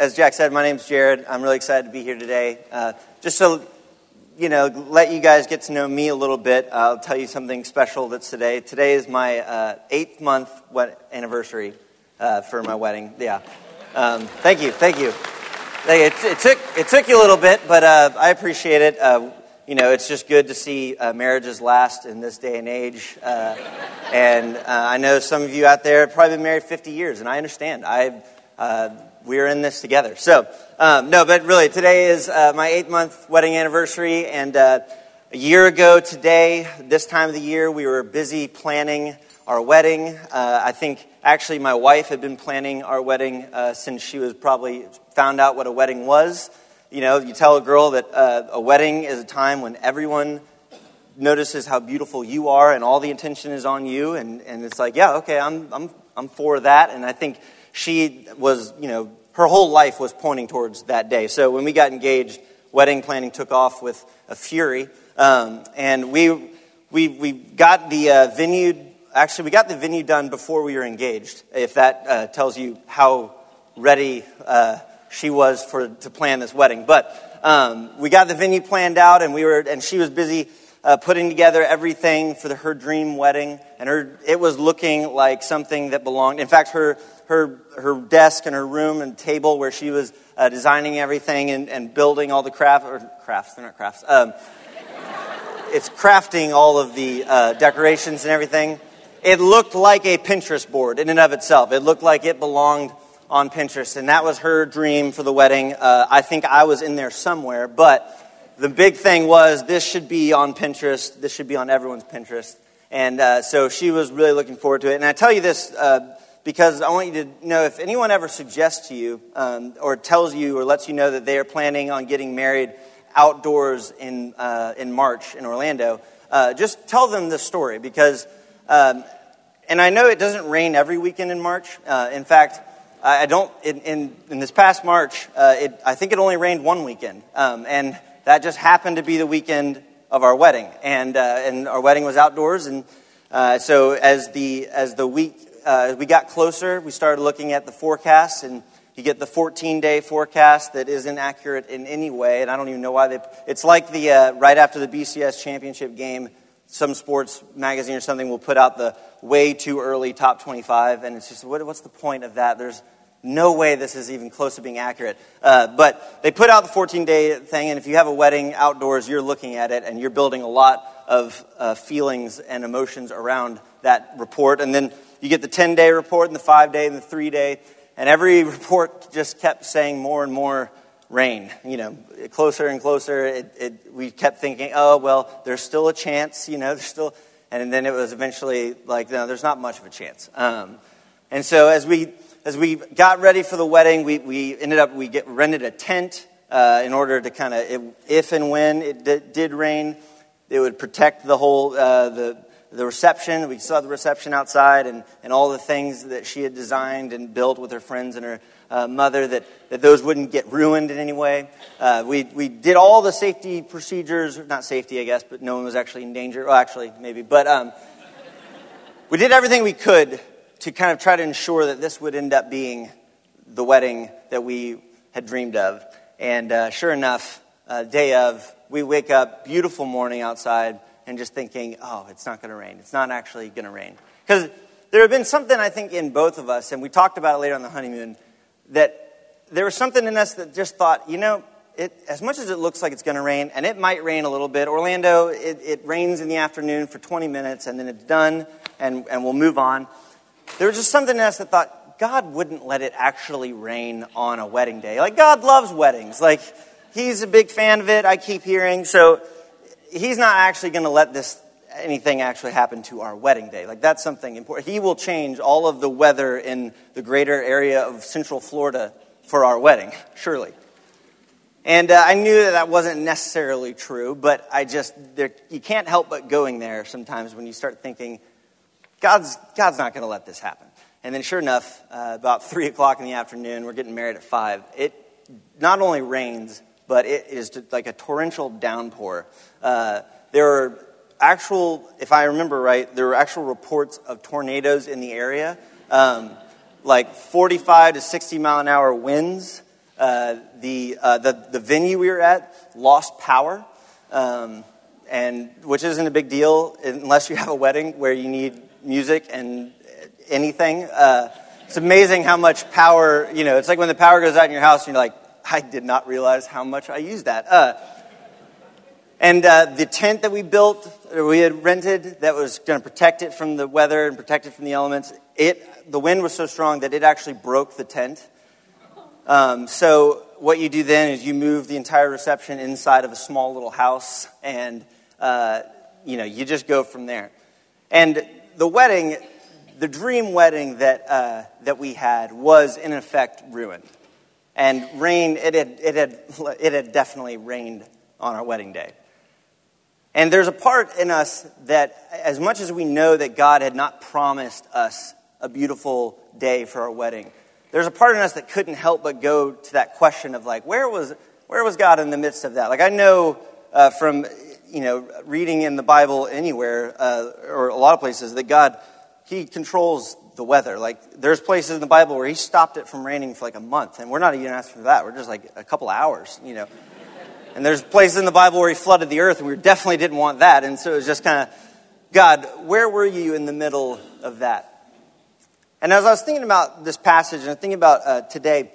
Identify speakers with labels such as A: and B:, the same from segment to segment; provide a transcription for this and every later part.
A: as Jack said, my name's Jared. I'm really excited to be here today. Uh, just so you know, let you guys get to know me a little bit. I'll tell you something special that's today. Today is my uh, eighth month wed- anniversary uh, for my wedding. Yeah. Um, thank you. Thank you. It, it, took it took you a little bit, but uh, I appreciate it. Uh, you know, it's just good to see uh, marriages last in this day and age. Uh, and uh, I know some of you out there have probably been married 50 years, and I understand. I, uh, we're in this together. So, um, no, but really, today is uh, my eight month wedding anniversary. And uh, a year ago today, this time of the year, we were busy planning our wedding. I think actually my wife had been planning our wedding since she was probably found out what a wedding was. You know, you tell a girl that uh, a wedding is a time when everyone notices how beautiful you are and all the attention is on you. And, and it's like, yeah, okay, I'm, I'm, I'm for that. And I think she was, you know, her whole life was pointing towards that day. So when we got engaged, wedding planning took off with a fury. Um, and we, we, we got the uh, venue, actually, we got the venue done before we were engaged, if that uh, tells you how ready uh, she was for to plan this wedding. But um, we got the venue planned out, and we were, and she was busy uh, putting together everything for the, her dream wedding, and her it was looking like something that belonged. In fact, her her her desk and her room and table where she was uh, designing everything and, and building all the craft or crafts. They're not crafts. Um, it's crafting all of the uh, decorations and everything. It looked like a Pinterest board in and of itself. It looked like it belonged on Pinterest, and that was her dream for the wedding. Uh, I think I was in there somewhere, but the big thing was this should be on Pinterest. This should be on everyone's Pinterest. And uh, so she was really looking forward to it. And I tell you this uh, because I want you to know if anyone ever suggests to you um, or tells you or lets you know that they are planning on getting married outdoors in, uh, in March in Orlando, uh, just tell them this story because, um, and I know it doesn't rain every weekend in March. Uh, in fact, I don't, in, in, in this past March, uh, it, I think it only rained one weekend. Um, and that just happened to be the weekend of our wedding. And, uh, and our wedding was outdoors. And uh, so as the, as the week, uh, as we got closer, we started looking at the forecast. And you get the 14 day forecast that isn't accurate in any way. And I don't even know why they, it's like the, uh, right after the BCS championship game, some sports magazine or something will put out the way too early top 25, and it's just, what, what's the point of that? There's no way this is even close to being accurate. Uh, but they put out the 14 day thing, and if you have a wedding outdoors, you're looking at it and you're building a lot of uh, feelings and emotions around that report. And then you get the 10 day report, and the 5 day, and the 3 day, and every report just kept saying more and more rain. You know, closer and closer. It, it, we kept thinking, oh, well, there's still a chance, you know, there's still. And then it was eventually like, no, there's not much of a chance. Um, and so as we, as we got ready for the wedding, we, we ended up, we get, rented a tent uh, in order to kind of, if and when it d- did rain, it would protect the whole, uh, the, the reception. We saw the reception outside and, and all the things that she had designed and built with her friends and her uh, mother that, that those wouldn't get ruined in any way. Uh, we, we did all the safety procedures, not safety, I guess, but no one was actually in danger. Well, actually, maybe. But um, we did everything we could to kind of try to ensure that this would end up being the wedding that we had dreamed of. And uh, sure enough, uh, day of, we wake up, beautiful morning outside, and just thinking, oh, it's not going to rain. It's not actually going to rain. Because there had been something, I think, in both of us, and we talked about it later on the honeymoon, that there was something in us that just thought, you know, it, as much as it looks like it's going to rain, and it might rain a little bit, Orlando, it, it, rains in the afternoon for 20 minutes, and then it's done, and, and we'll move on. There was just something in us that thought, God wouldn't let it actually rain on a wedding day. Like, God loves weddings. Like, He's a big fan of it, I keep hearing. So, He's not actually going to let this anything actually happen to our wedding day. Like, that's something important. He will change all of the weather in the greater area of Central Florida for our wedding, surely. And uh, I knew that that wasn't necessarily true, but I just, there, you can't help but going there sometimes when you start thinking, God's, God's not going to let this happen. And then, sure enough, uh, about 3 o'clock in the afternoon, we're getting married at 5. It not only rains, but it is like a torrential downpour. Uh, there are actual, if I remember right, there were actual reports of tornadoes in the area, um, like 45 to 60 mile an hour winds. uh, the, uh, the, the venue we were at lost power, um, and, which isn't a big deal unless you have a wedding where you need music and anything. Uh, it's amazing how much power, you know, it's like when the power goes out in your house and you're like, I did not realize how much I used that. Uh, and uh, the tent that we built, or we had rented, that was going to protect it from the weather and protect it from the elements, it, the wind was so strong that it actually broke the tent. Um, so what you do then is you move the entire reception inside of a small little house, and uh, you know you just go from there. And the wedding, the dream wedding that uh, that we had, was in effect ruined. And rain, it had, it had, it had definitely rained on our wedding day. And there's a part in us that, as much as we know that God had not promised us a beautiful day for our wedding, there's a part in us that couldn't help but go to that question of like, where was, where was God in the midst of that? Like, I know uh, from, you know, reading in the Bible anywhere, uh, or a lot of places, that God, He controls the weather. Like, there's places in the Bible where He stopped it from raining for like a month, and we're not even asking for that. We're just like a couple hours, you know. And there's places in the Bible where he flooded the earth, and we definitely didn't want that. And so it was just kind of, God, where were you in the middle of that? And as I was thinking about this passage and thinking about uh, today,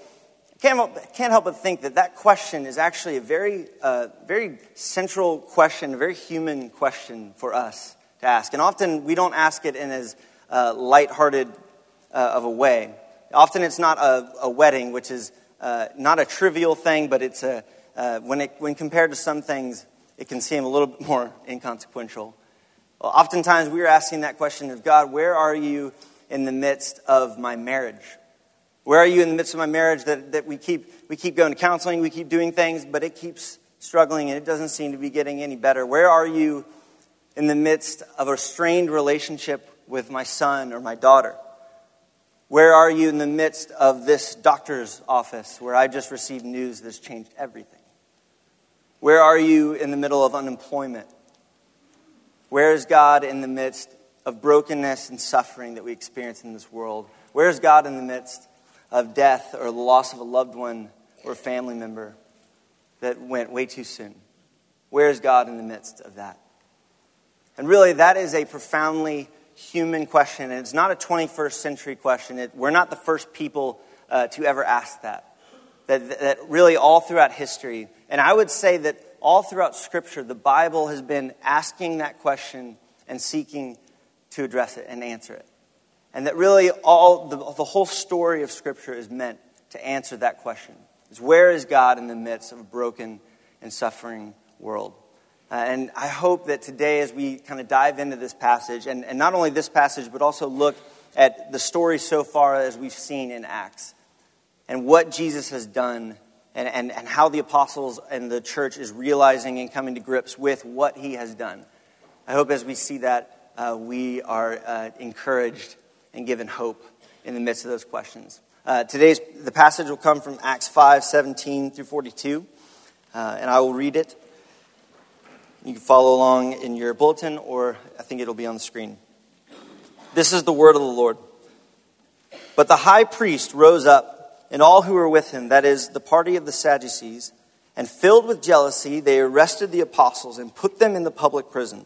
A: can't help, can't help but think that that question is actually a very, uh, very central question, a very human question for us to ask. And often we don't ask it in as uh, lighthearted uh, of a way. Often it's not a, a wedding, which is uh, not a trivial thing, but it's a, uh, when, it, when compared to some things, it can seem a little bit more inconsequential. Well, oftentimes we are asking that question of God, where are you in the midst of my marriage? Where are you in the midst of my marriage that, that we, keep, we keep going to counseling, we keep doing things, but it keeps struggling and it doesn't seem to be getting any better? Where are you in the midst of a strained relationship with my son or my daughter? Where are you in the midst of this doctor's office where I just received news that's changed everything? Where are you in the middle of unemployment? Where is God in the midst of brokenness and suffering that we experience in this world? Where is God in the midst of death or the loss of a loved one or a family member that went way too soon? Where is God in the midst of that? And really, that is a profoundly human question, and it's not a 21st century question. It, we're not the first people uh, to ever ask that. that. That really, all throughout history, and I would say that all throughout Scripture, the Bible has been asking that question and seeking to address it and answer it. And that really all the, the whole story of Scripture is meant to answer that question. Is where is God in the midst of a broken and suffering world? Uh, and I hope that today, as we kind of dive into this passage, and, and not only this passage, but also look at the story so far as we've seen in Acts, and what Jesus has done and, and, and how the apostles and the church is realizing and coming to grips with what he has done. I hope as we see that, uh, we are uh, encouraged and given hope in the midst of those questions. Uh, today's the passage will come from Acts 5 17 through 42, uh, and I will read it. You can follow along in your bulletin, or I think it'll be on the screen. This is the word of the Lord. But the high priest rose up and all who were with him, that is, the party of the Sadducees, and filled with jealousy, they arrested the apostles and put them in the public prison.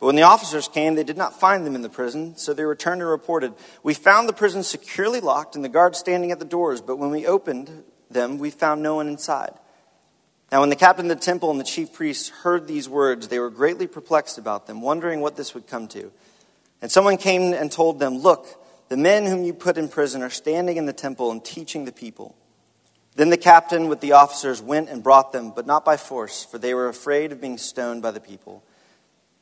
A: But when the officers came, they did not find them in the prison, so they returned and reported, We found the prison securely locked and the guards standing at the doors, but when we opened them, we found no one inside. Now, when the captain of the temple and the chief priests heard these words, they were greatly perplexed about them, wondering what this would come to. And someone came and told them, Look, the men whom you put in prison are standing in the temple and teaching the people. Then the captain with the officers went and brought them, but not by force, for they were afraid of being stoned by the people.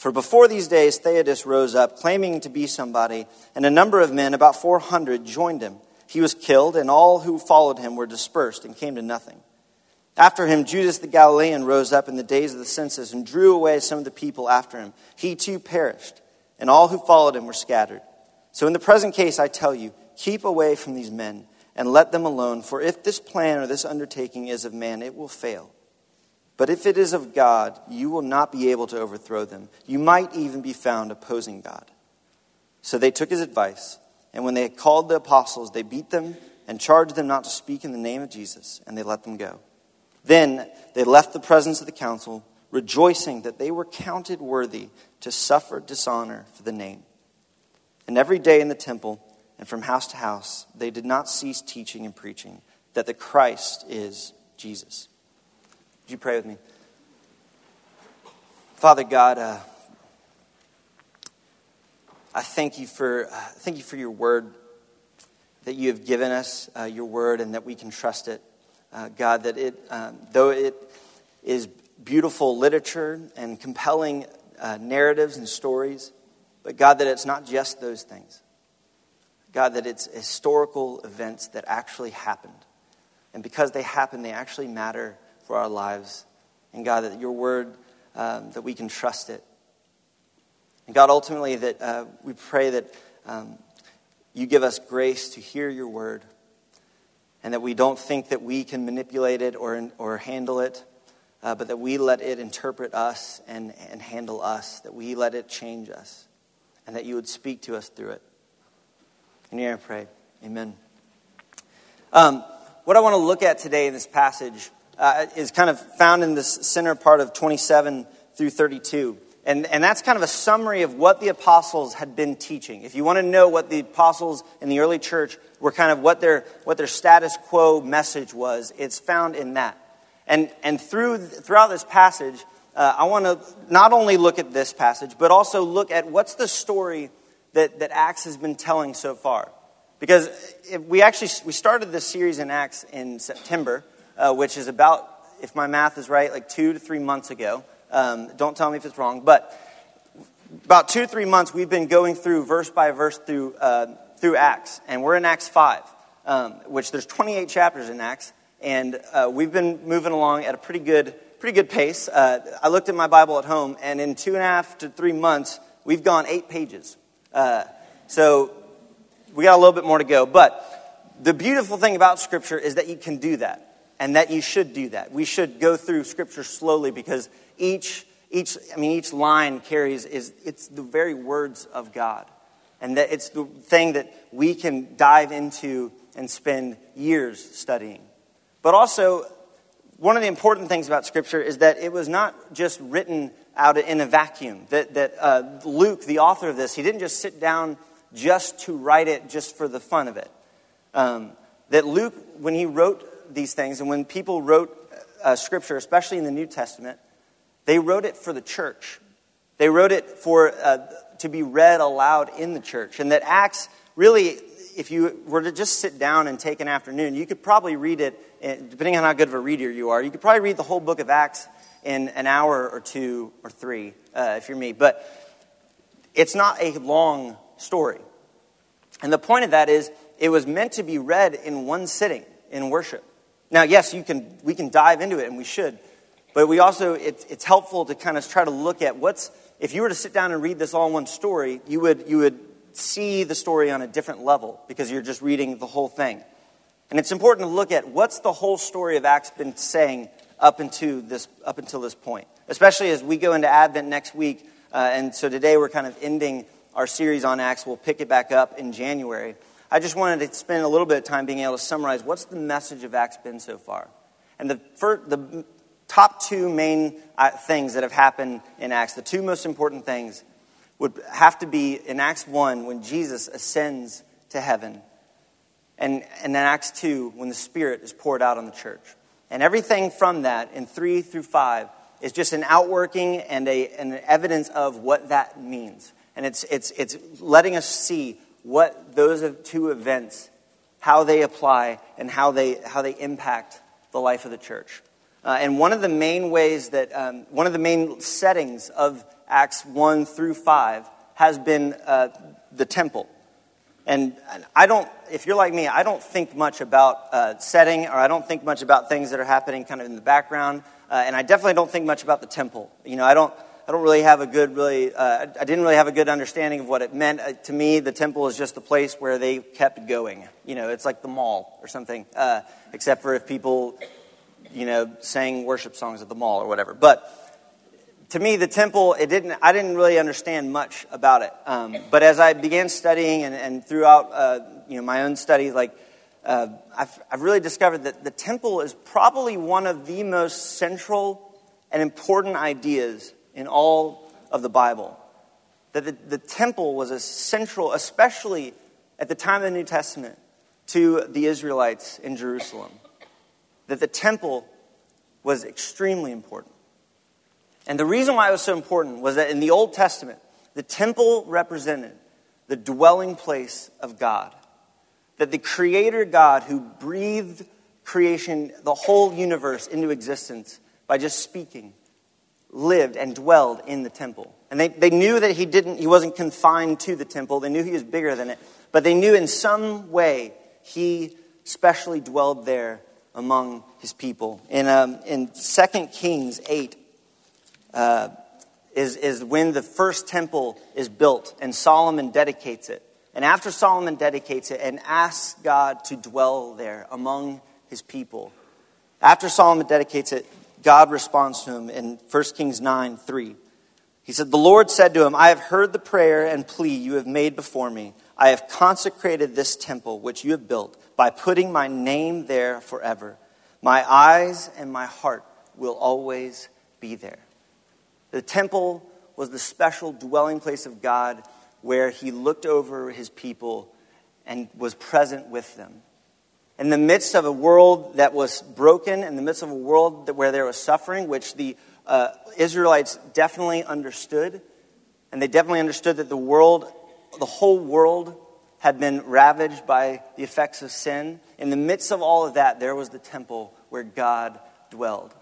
A: For before these days, Theudas rose up, claiming to be somebody, and a number of men, about 400, joined him. He was killed, and all who followed him were dispersed and came to nothing. After him, Judas the Galilean rose up in the days of the census and drew away some of the people after him. He too perished and all who followed him were scattered. So in the present case, I tell you, keep away from these men and let them alone, for if this plan or this undertaking is of man, it will fail. But if it is of God, you will not be able to overthrow them. You might even be found opposing God. So they took his advice, and when they had called the apostles, they beat them and charged them not to speak in the name of Jesus, and they let them go. Then they left the presence of the council, rejoicing that they were counted worthy to suffer dishonor for the name. And every day in the temple and from house to house, they did not cease teaching and preaching that the Christ is Jesus. Would you pray with me? Father God, uh, I thank you for uh, thank you for your word that you have given us, uh, your word, and that we can trust it. Uh, God, that it, um, though it is beautiful literature and compelling uh, narratives and stories, but God, that it's not just those things. God, that it's historical events that actually happened. And because they happen, they actually matter for our lives. And God, that your word, um, that we can trust it. And God, ultimately, that uh, we pray that um, you give us grace to hear your word and that we don't think that we can manipulate it or, or handle it, uh, but that we let it interpret us and, and handle us, that we let it change us, and that you would speak to us through it. And here I pray. Amen. Um, what I want to look at today in this passage uh, is kind of found in this center part of 27 through 32. And, and that's kind of a summary of what the apostles had been teaching. If you want to know what the apostles in the early church were kind of what their, what their status quo message was, it's found in that. And, and through, throughout this passage, uh, I want to not only look at this passage, but also look at what's the story that, that Acts has been telling so far. Because we actually we started this series in Acts in September, uh, which is about, if my math is right, like two to three months ago. Um, don't tell me if it's wrong, but about two to three months we've been going through verse by verse through, uh, through Acts, and we're in Acts 5, um, which there's 28 chapters in Acts. And uh, we've been moving along at a pretty good, pretty good pace. Uh, I looked at my Bible at home, and in two and a half to three months, we've gone eight pages. Uh, so we got a little bit more to go. But the beautiful thing about Scripture is that you can do that, and that you should do that. We should go through Scripture slowly because each, each, I mean, each line carries is it's the very words of God, and that it's the thing that we can dive into and spend years studying. But also, one of the important things about Scripture is that it was not just written out in a vacuum. That, that uh, Luke, the author of this, he didn't just sit down just to write it just for the fun of it. Um, that Luke, when he wrote these things, and when people wrote uh, Scripture, especially in the New Testament, they wrote it for the church. They wrote it for uh, to be read aloud in the church. And that Acts really if you were to just sit down and take an afternoon, you could probably read it, eh, depending on how good of a reader you are, you could probably read the whole book of Acts in an hour or two or three, uh, if you're me. But it's not a long story. And the point of that is, it was meant to be read in one sitting in worship. Now, yes, you can, we can dive into it, and we should. But we also, it, it's helpful to kind of try to look at what's, if you were to sit down and read this all in one story, you would, you would see the story on a different level because you're just reading the whole thing. And it's important to look at what's the whole story of Acts been saying up until this, up until this point, especially as we go into Advent next week. Uh, and so today we're kind of ending our series on Acts. We'll pick it back up in January. I just wanted to spend a little bit of time being able to summarize what's the message of Acts been so far. And the, first, the top two main uh, things that have happened in Acts, the two most important things, would have to be in Acts 1 when Jesus ascends to heaven, and, and in Acts 2 when the Spirit is poured out on the church. And everything from that in 3 through 5 is just an outworking and a, an evidence of what that means. And it's, it's, it's letting us see what those two events, how they apply and how they, how they impact the life of the church. Uh, and one of the main ways that, um, one of the main settings of Acts 1 through 5 has been uh, the temple. And I don't, if you're like me, I don't think much about uh, setting or I don't think much about things that are happening kind of in the background. Uh, and I definitely don't think much about the temple. You know, I don't, I don't really have a good, really, uh, I didn't really have a good understanding of what it meant. Uh, to me, the temple is just the place where they kept going. You know, it's like the mall or something, uh, except for if people, you know, sang worship songs at the mall or whatever. But to me, the temple, it didn't, I didn't really understand much about it. Um, but as I began studying and, and throughout, uh, you know, my own study, like, uh, I've, I've really discovered that the temple is probably one of the most central and important ideas in all of the Bible. That the, the temple was a central, especially at the time of the New Testament, to the Israelites in Jerusalem. That the temple was extremely important. And the reason why it was so important was that in the Old Testament, the temple represented the dwelling place of God. That the Creator God who breathed creation, the whole universe, into existence by just speaking, lived and dwelled in the temple. And they, they knew that he, didn't, he wasn't confined to the temple, they knew he was bigger than it, but they knew in some way he specially dwelled there among his people. In, um, in 2 Kings 8, uh, is, is when the first temple is built and Solomon dedicates it. And after Solomon dedicates it and asks God to dwell there among his people, after Solomon dedicates it, God responds to him in 1 Kings 9 3. He said, The Lord said to him, I have heard the prayer and plea you have made before me. I have consecrated this temple which you have built by putting my name there forever. My eyes and my heart will always be there. The temple was the special dwelling place of God where he looked over his people and was present with them in the midst of a world that was broken, in the midst of a world that, where there was suffering, which the uh, Israelites definitely understood, and they definitely understood that the world, the whole world, had been ravaged by the effects of sin. In the midst of all of that, there was the temple where God dwelled.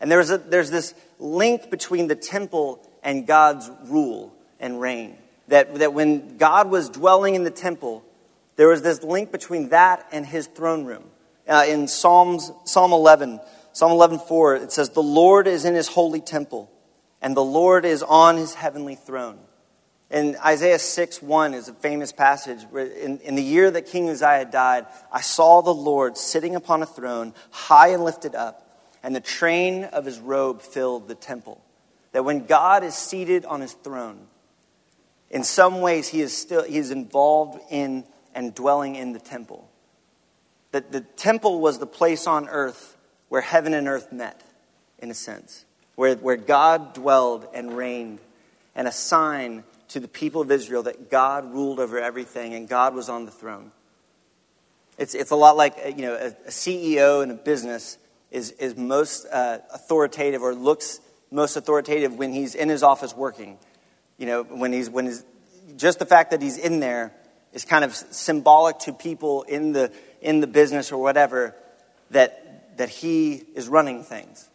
A: And there's, a, there's this link between the temple and God's rule and reign. That, that when God was dwelling in the temple, there was this link between that and his throne room. Uh, in Psalms, Psalm 11, Psalm 11, 4, it says, The Lord is in his holy temple, and the Lord is on his heavenly throne. And Isaiah 6, 1 is a famous passage. Where in, in the year that King Uzziah died, I saw the Lord sitting upon a throne, high and lifted up, and the train of his robe filled the temple. That when God is seated on his throne, in some ways he is still he is involved in and dwelling in the temple. That the temple was the place on earth where heaven and earth met, in a sense, where, where God dwelled and reigned, and a sign to the people of Israel that God ruled over everything and God was on the throne. It's, it's a lot like you know, a, a CEO in a business is, is most uh, authoritative or looks most authoritative when he's in his office working. You know, when he's, when he's, just the fact that he's in there is kind of symbolic to people in the, in the business or whatever that, that he is running things.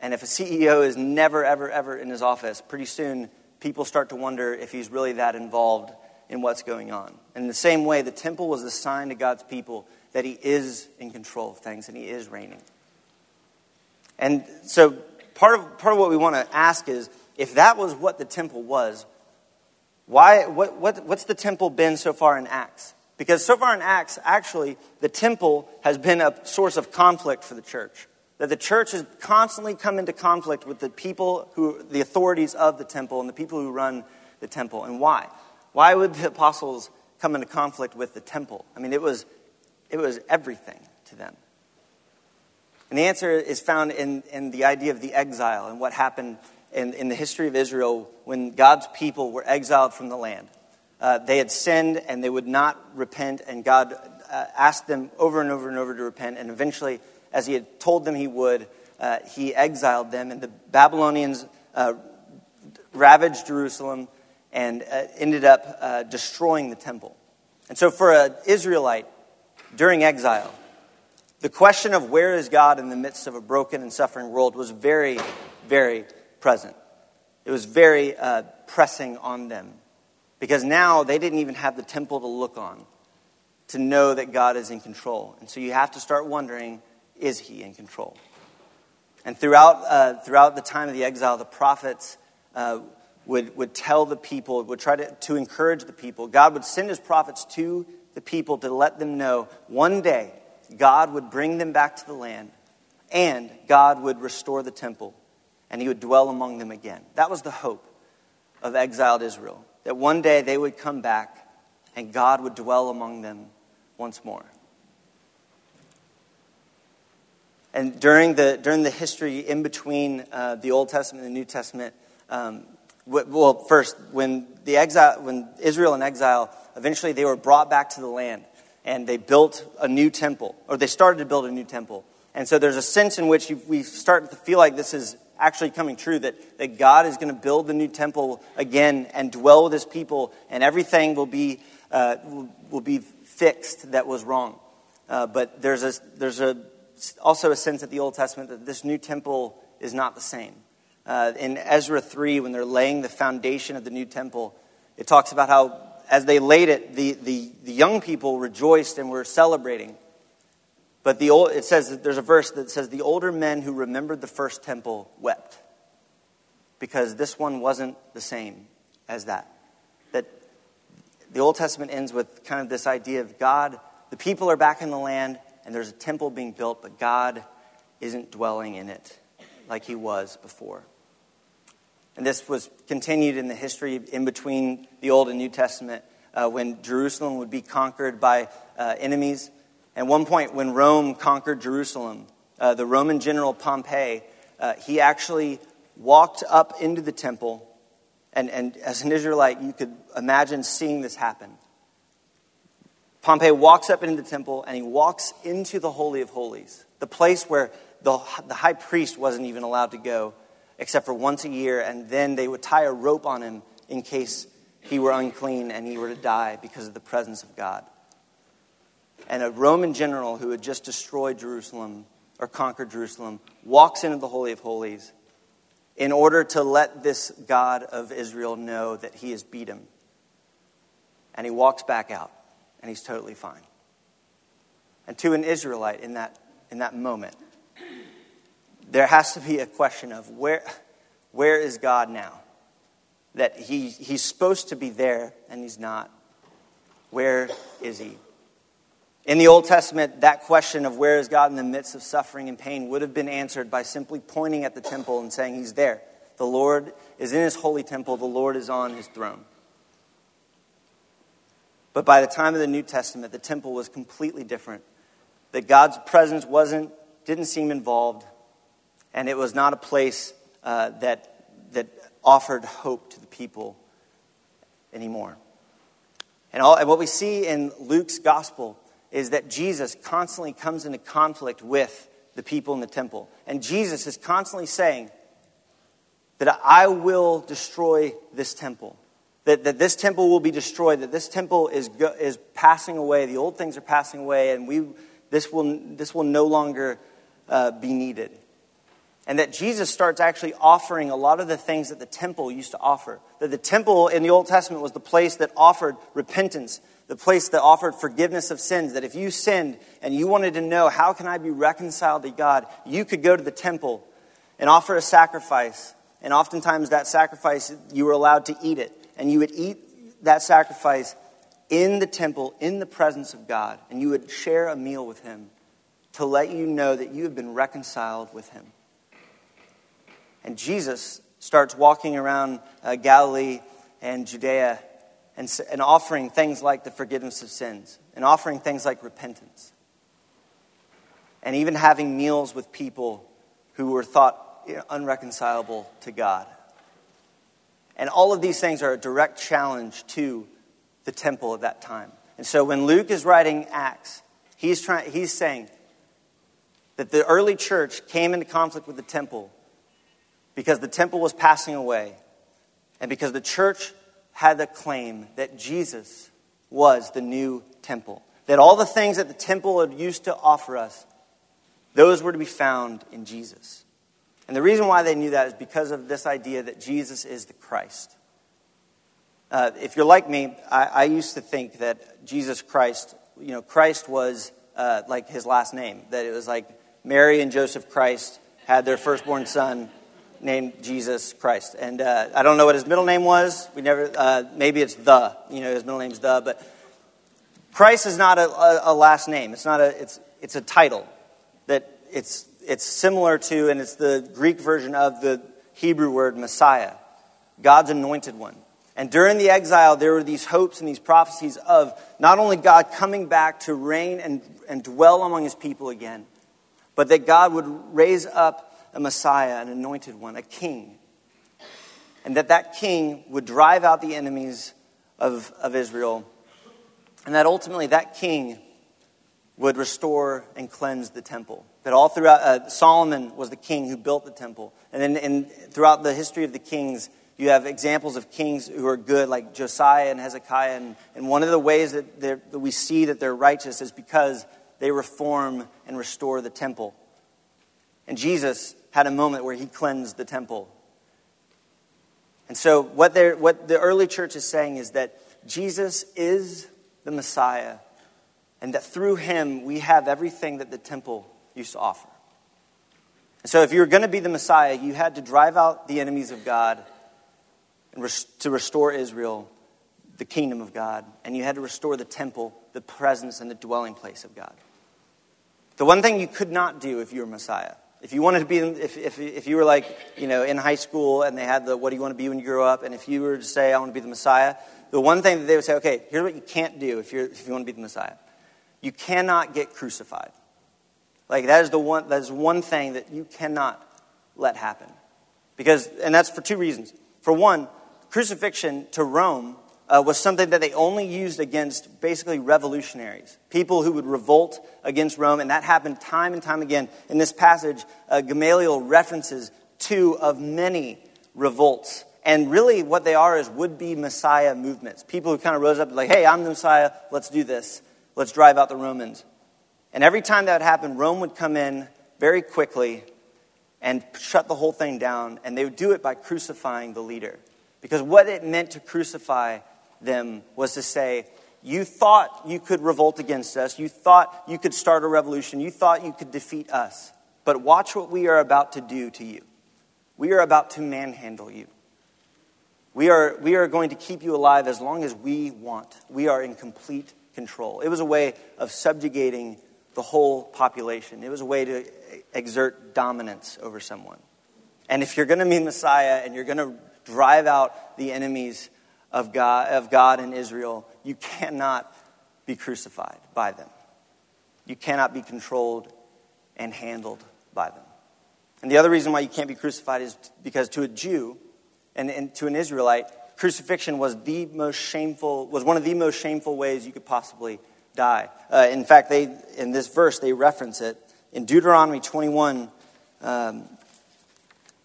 A: And if a CEO is never, ever, ever in his office, pretty soon people start to wonder if he's really that involved in what's going on. And in the same way, the temple was a sign to God's people that he is in control of things and he is reigning. And so part of, part of what we want to ask is if that was what the temple was, why, what, what, what's the temple been so far in Acts? Because so far in Acts, actually, the temple has been a source of conflict for the church. That the church has constantly come into conflict with the people who, the authorities of the temple and the people who run the temple. And why? Why would the apostles come into conflict with the temple. I mean, it was, it was everything to them. And the answer is found in, in the idea of the exile and what happened in, in the history of Israel when God's people were exiled from the land. Uh, they had sinned and they would not repent, and God uh, asked them over and over and over to repent. And eventually, as He had told them He would, uh, He exiled them, and the Babylonians uh, ravaged Jerusalem and uh, ended up uh, destroying the temple. And so, for an Israelite during exile, the question of where is God in the midst of a broken and suffering world was very, very present. It was very uh, pressing on them because now they didn't even have the temple to look on to know that God is in control. And so you have to start wondering is he in control? And throughout, uh, throughout the time of the exile, the prophets uh, would, would tell the people, would try to, to encourage the people. God would send his prophets to the people to let them know one day God would bring them back to the land and God would restore the temple and he would dwell among them again. That was the hope of exiled Israel, that one day they would come back and God would dwell among them once more. And during the, during the history in between uh, the Old Testament and the New Testament, um, well, first, when, the exile, when Israel in exile, eventually they were brought back to the land and they built a new temple, or they started to build a new temple. And so there's a sense in which we start to feel like this is actually coming true that, that God is going to build the new temple again and dwell with his people, and everything will be, uh, will, will, be fixed that was wrong. Uh, but there's, a, there's a, also a sense at the Old Testament that this new temple is not the same. Uh, in Ezra 3, when they're laying the foundation of the new temple, it talks about how as they laid it, the, the, the young people rejoiced and were celebrating. But the old, it says there's a verse that says the older men who remembered the first temple wept because this one wasn't the same as that. That the Old Testament ends with kind of this idea of God, the people are back in the land and there's a temple being built, but God isn't dwelling in it like he was before. And this was continued in the history in between the Old and New Testament uh, when Jerusalem would be conquered by uh, enemies at one point, when Rome conquered Jerusalem, uh, the Roman general Pompey, uh, he actually walked up into the temple. And, and as an Israelite, you could imagine seeing this happen. Pompey walks up into the temple and he walks into the Holy of Holies, the place where the, the high priest wasn't even allowed to go except for once a year, and then they would tie a rope on him in case he were unclean and he were to die because of the presence of God and a Roman general who had just destroyed Jerusalem or conquered Jerusalem walks into the Holy of Holies in order to let this God of Israel know that he has beat him. And he walks back out, and he's totally fine. And to an Israelite in that, in that moment, there has to be a question of where, where is God now? That he, he's supposed to be there, and he's not. Where is he? In the Old Testament, that question of where is God in the midst of suffering and pain would have been answered by simply pointing at the temple and saying, He's there. The Lord is in His holy temple, the Lord is on His throne. But by the time of the New Testament, the temple was completely different. That God's presence wasn't, didn't seem involved, and it was not a place uh, that, that offered hope to the people anymore. And, all, and what we see in Luke's gospel is that Jesus constantly comes into conflict with the people in the temple. And Jesus is constantly saying that I will destroy this temple. That, that this temple will be destroyed, that this temple is, is passing away, the old things are passing away, and we, this, will, this will no longer uh, be needed. And that Jesus starts actually offering a lot of the things that the temple used to offer. That the temple in the Old Testament was the place that offered repentance the place that offered forgiveness of sins, that if you sinned and you wanted to know how can I be reconciled to God, you could go to the temple and offer a sacrifice. And oftentimes that sacrifice, you were allowed to eat it. And you would eat that sacrifice in the temple, in the presence of God. And you would share a meal with Him to let you know that you have been reconciled with Him. And Jesus starts walking around uh, Galilee and Judea and, and offering things like the forgiveness of sins, and offering things like repentance, and even having meals with people who were thought unreconcilable to God. And all of these things are a direct challenge to the temple at that time. And so when Luke is writing Acts, he's, trying, he's saying that the early church came into conflict with the temple because the temple was passing away and because the church had the claim that Jesus was the new temple. That all the things that the temple had used to offer us, those were to be found in Jesus. And the reason why they knew that is because of this idea that Jesus is the Christ. Uh, if you're like me, I, I, used to think that Jesus Christ, you know, Christ was uh, like his last name. That it was like Mary and Joseph Christ had their firstborn son named Jesus Christ. And uh, I don't know what his middle name was. We never, uh, maybe it's the, you know, his middle name's the, but Christ is not a, a, a last name. It's not a, it's, it's a title that it's, it's similar to, and it's the Greek version of the Hebrew word Messiah, God's anointed one. And during the exile, there were these hopes and these prophecies of not only God coming back to reign and, and dwell among his people again, but that God would raise up a Messiah, an anointed one, a king. And that that king would drive out the enemies of, of Israel. And that ultimately that king would restore and cleanse the temple. That all throughout, uh, Solomon was the king who built the temple. And then in, throughout the history of the kings, you have examples of kings who are good, like Josiah and Hezekiah. And, and one of the ways that, that we see that they're righteous is because they reform and restore the temple. And Jesus had a moment where he cleansed the temple. And so, what, what the early church is saying is that Jesus is the Messiah, and that through him we have everything that the temple used to offer. And so, if you were going to be the Messiah, you had to drive out the enemies of God and to restore Israel, the kingdom of God, and you had to restore the temple, the presence, and the dwelling place of God. The one thing you could not do if you were Messiah if you wanted to be, if, if, if you were like, you know, in high school and they had the, what do you want to be when you grow up? And if you were to say, I want to be the Messiah, the one thing that they would say, okay, here's what you can't do if, you're, if you want to be the Messiah. You cannot get crucified. Like, that is the one, that is one thing that you cannot let happen. Because, and that's for two reasons. For one, crucifixion to Rome uh, was something that they only used against basically revolutionaries, people who would revolt against Rome, and that happened time and time again. In this passage, uh, Gamaliel references two of many revolts. And really, what they are is would be Messiah movements. People who kind of rose up like, hey, I'm the Messiah, let's do this, let's drive out the Romans. And every time that would happen, Rome would come in very quickly and shut the whole thing down, and they would do it by crucifying the leader. Because what it meant to crucify them was to say, You thought you could revolt against us. You thought you could start a revolution. You thought you could defeat us. But watch what we are about to do to you. We are about to manhandle you. We are, we are going to keep you alive as long as we want. We are in complete control. It was a way of subjugating the whole population, it was a way to exert dominance over someone. And if you're going to be Messiah and you're going to drive out the enemies of God, of God and Israel, you cannot be crucified by them. You cannot be controlled and handled by them. And the other reason why you can't be crucified is because to a Jew and, and to an Israelite, crucifixion was the most shameful, was one of the most shameful ways you could possibly die. Uh, in fact, they, in this verse, they reference it. In Deuteronomy 21, um,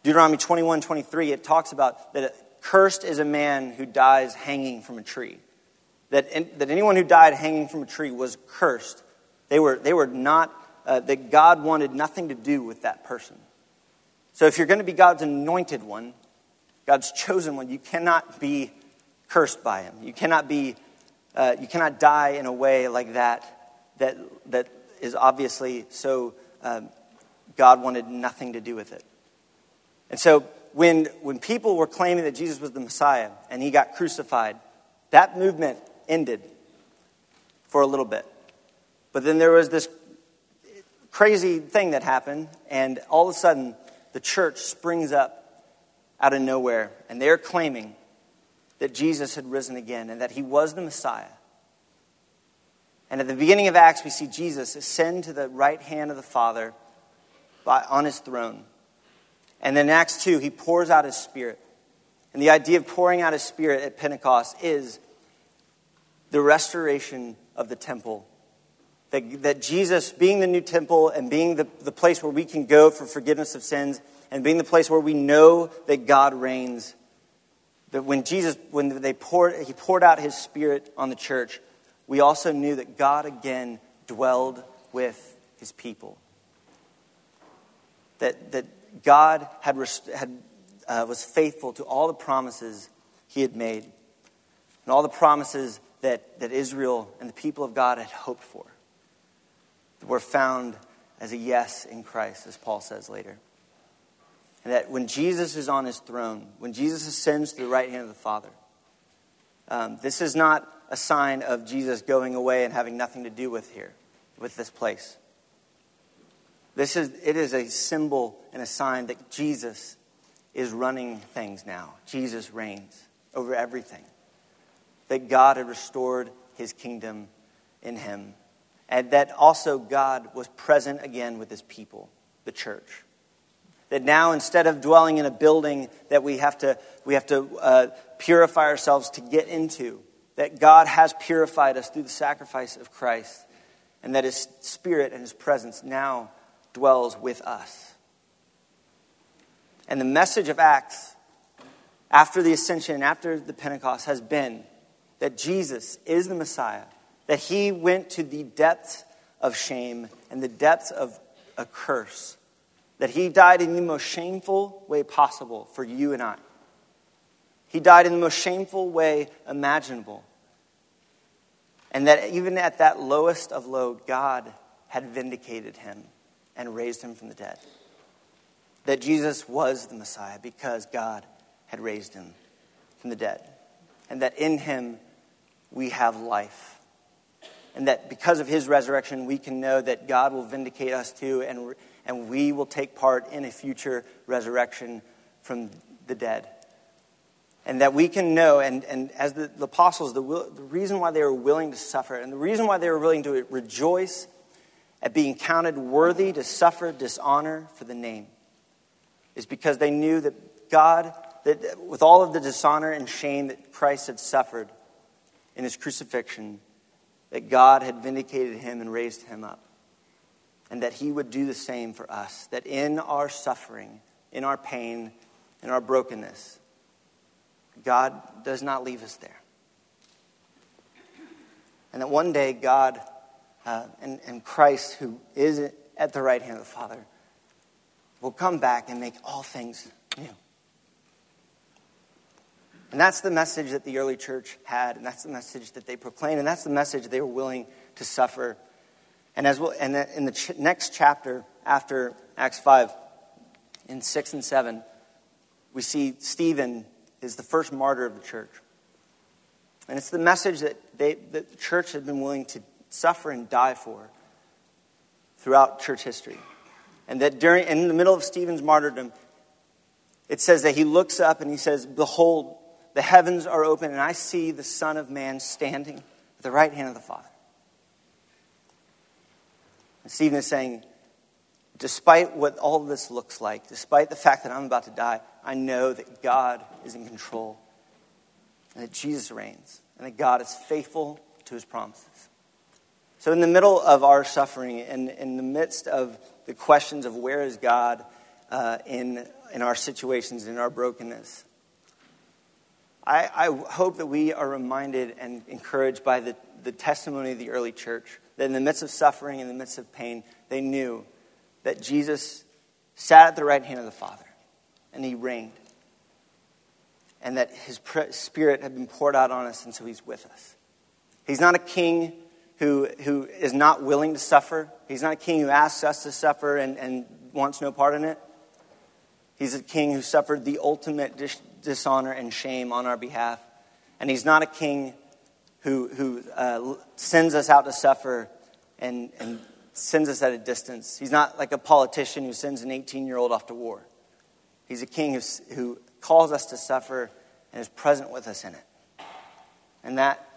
A: Deuteronomy 21, 23, it talks about that Cursed is a man who dies hanging from a tree. That, that anyone who died hanging from a tree was cursed. They were, they were not, uh, that God wanted nothing to do with that person. So if you're going to be God's anointed one, God's chosen one, you cannot be cursed by him. You cannot be, uh, you cannot die in a way like that, that, that is obviously so um, God wanted nothing to do with it. And so when, when people were claiming that Jesus was the Messiah and he got crucified, that movement ended for a little bit. But then there was this crazy thing that happened, and all of a sudden, the church springs up out of nowhere, and they're claiming that Jesus had risen again and that he was the Messiah. And at the beginning of Acts, we see Jesus ascend to the right hand of the Father by, on his throne. And then in Acts 2, he pours out his Spirit. And the idea of pouring out his Spirit at Pentecost is the restoration of the temple. That, that Jesus, being the new temple and being the, the place where we can go for forgiveness of sins, and being the place where we know that God reigns, that when Jesus, when they poured, he poured out his Spirit on the church, we also knew that God again dwelled with his people. That, that God had, had, uh, was faithful to all the promises he had made, and all the promises that, that Israel and the people of God had hoped for were found as a yes in Christ, as Paul says later. And that when Jesus is on his throne, when Jesus ascends to the right hand of the Father, um, this is not a sign of Jesus going away and having nothing to do with here, with this place. This is, it is a symbol and a sign that Jesus is running things now. Jesus reigns over everything. That God had restored his kingdom in him. And that also God was present again with his people, the church. That now, instead of dwelling in a building that we have to, we have to uh, purify ourselves to get into, that God has purified us through the sacrifice of Christ, and that his spirit and his presence now dwells with us. And the message of Acts after the ascension, and after the Pentecost, has been that Jesus is the Messiah, that he went to the depths of shame and the depths of a curse that he died in the most shameful way possible for you and I. He died in the most shameful way imaginable. And that even at that lowest of low, God had vindicated him and raised him from the dead. That Jesus was the Messiah because God had raised him from the dead. And that in him we have life. And that because of his resurrection, we can know that God will vindicate us too and and we will take part in a future resurrection from the dead. And that we can know, and, and as the, the apostles, the, will, the reason why they were willing to suffer, and the reason why they were willing to rejoice at being counted worthy to suffer dishonor for the name, is because they knew that God, that with all of the dishonor and shame that Christ had suffered in his crucifixion, that God had vindicated him and raised him up and that He would do the same for us. That in our suffering, in our pain, in our brokenness, God does not leave us there. And that one day God uh, and, and Christ, who is at the right hand of the Father, will come back and make all things new. And that's the message that the early church had, and that's the message that they proclaimed, and that's the message they were willing to suffer and, as well, and in the ch- next chapter after Acts 5, in 6 and 7, we see Stephen is the first martyr of the church. And it's the message that, they, that the church had been willing to suffer and die for throughout church history. And that during, in the middle of Stephen's martyrdom, it says that he looks up and he says, Behold, the heavens are open, and I see the Son of Man standing at the right hand of the Father. Stephen is saying, despite what all this looks like, despite the fact that I'm about to die, I know that God is in control and that Jesus reigns and that God is faithful to his promises. So, in the middle of our suffering and in the midst of the questions of where is God uh, in, in our situations, in our brokenness, I, I hope that we are reminded and encouraged by the, the testimony of the early church that in the midst of suffering, in the midst of pain, they knew that Jesus sat at the right hand of the Father and he reigned. And that his spirit had been poured out on us, and so he's with us. He's not a king who, who is not willing to suffer. He's not a king who asks us to suffer and, and wants no part in it. He's a king who suffered the ultimate dis- dishonor and shame on our behalf. And he's not a king who, who uh, sends us out to suffer and, and sends us at a distance. He's not like a politician who sends an 18 year old off to war. He's a king who, who calls us to suffer and is present with us in it. And that,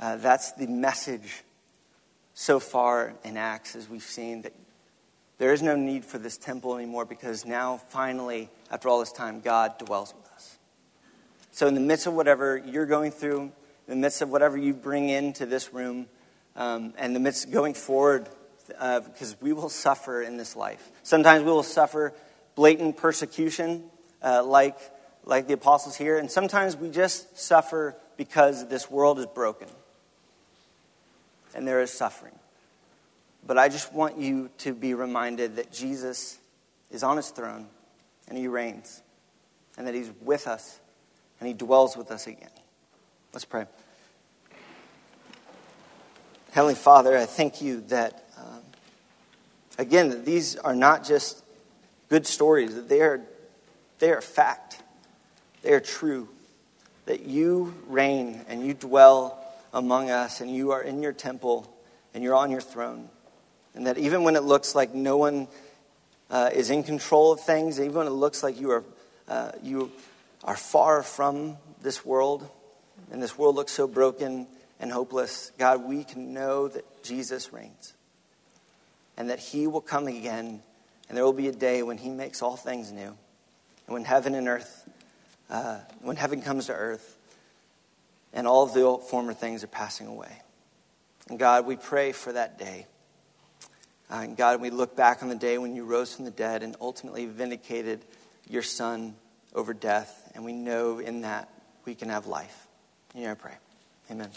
A: uh, that's the message so far in Acts, as we've seen, that there is no need for this temple anymore because now, finally, after all this time, God dwells with us. So, in the midst of whatever you're going through, in the midst of whatever you bring into this room, um, and the midst going forward, uh, because we will suffer in this life. Sometimes we will suffer blatant persecution, uh, like, like the apostles here, and sometimes we just suffer because this world is broken and there is suffering. But I just want you to be reminded that Jesus is on his throne and he reigns, and that he's with us and he dwells with us again. Let's pray. Heavenly Father, I thank you that, um, again, that these are not just good stories, that they are, they are fact, they are true, that you reign and you dwell among us and you are in your temple and you're on your throne. And that even when it looks like no one uh, is in control of things, even when it looks like you are, uh, you are far from this world, and this world looks so broken and hopeless, God, we can know that Jesus reigns and that He will come again, and there will be a day when He makes all things new, and when heaven and earth, uh, when heaven comes to earth, and all of the former things are passing away. And God, we pray for that day. Uh, and God, we look back on the day when you rose from the dead and ultimately vindicated your Son over death, and we know in that we can have life. In your pray. Amen.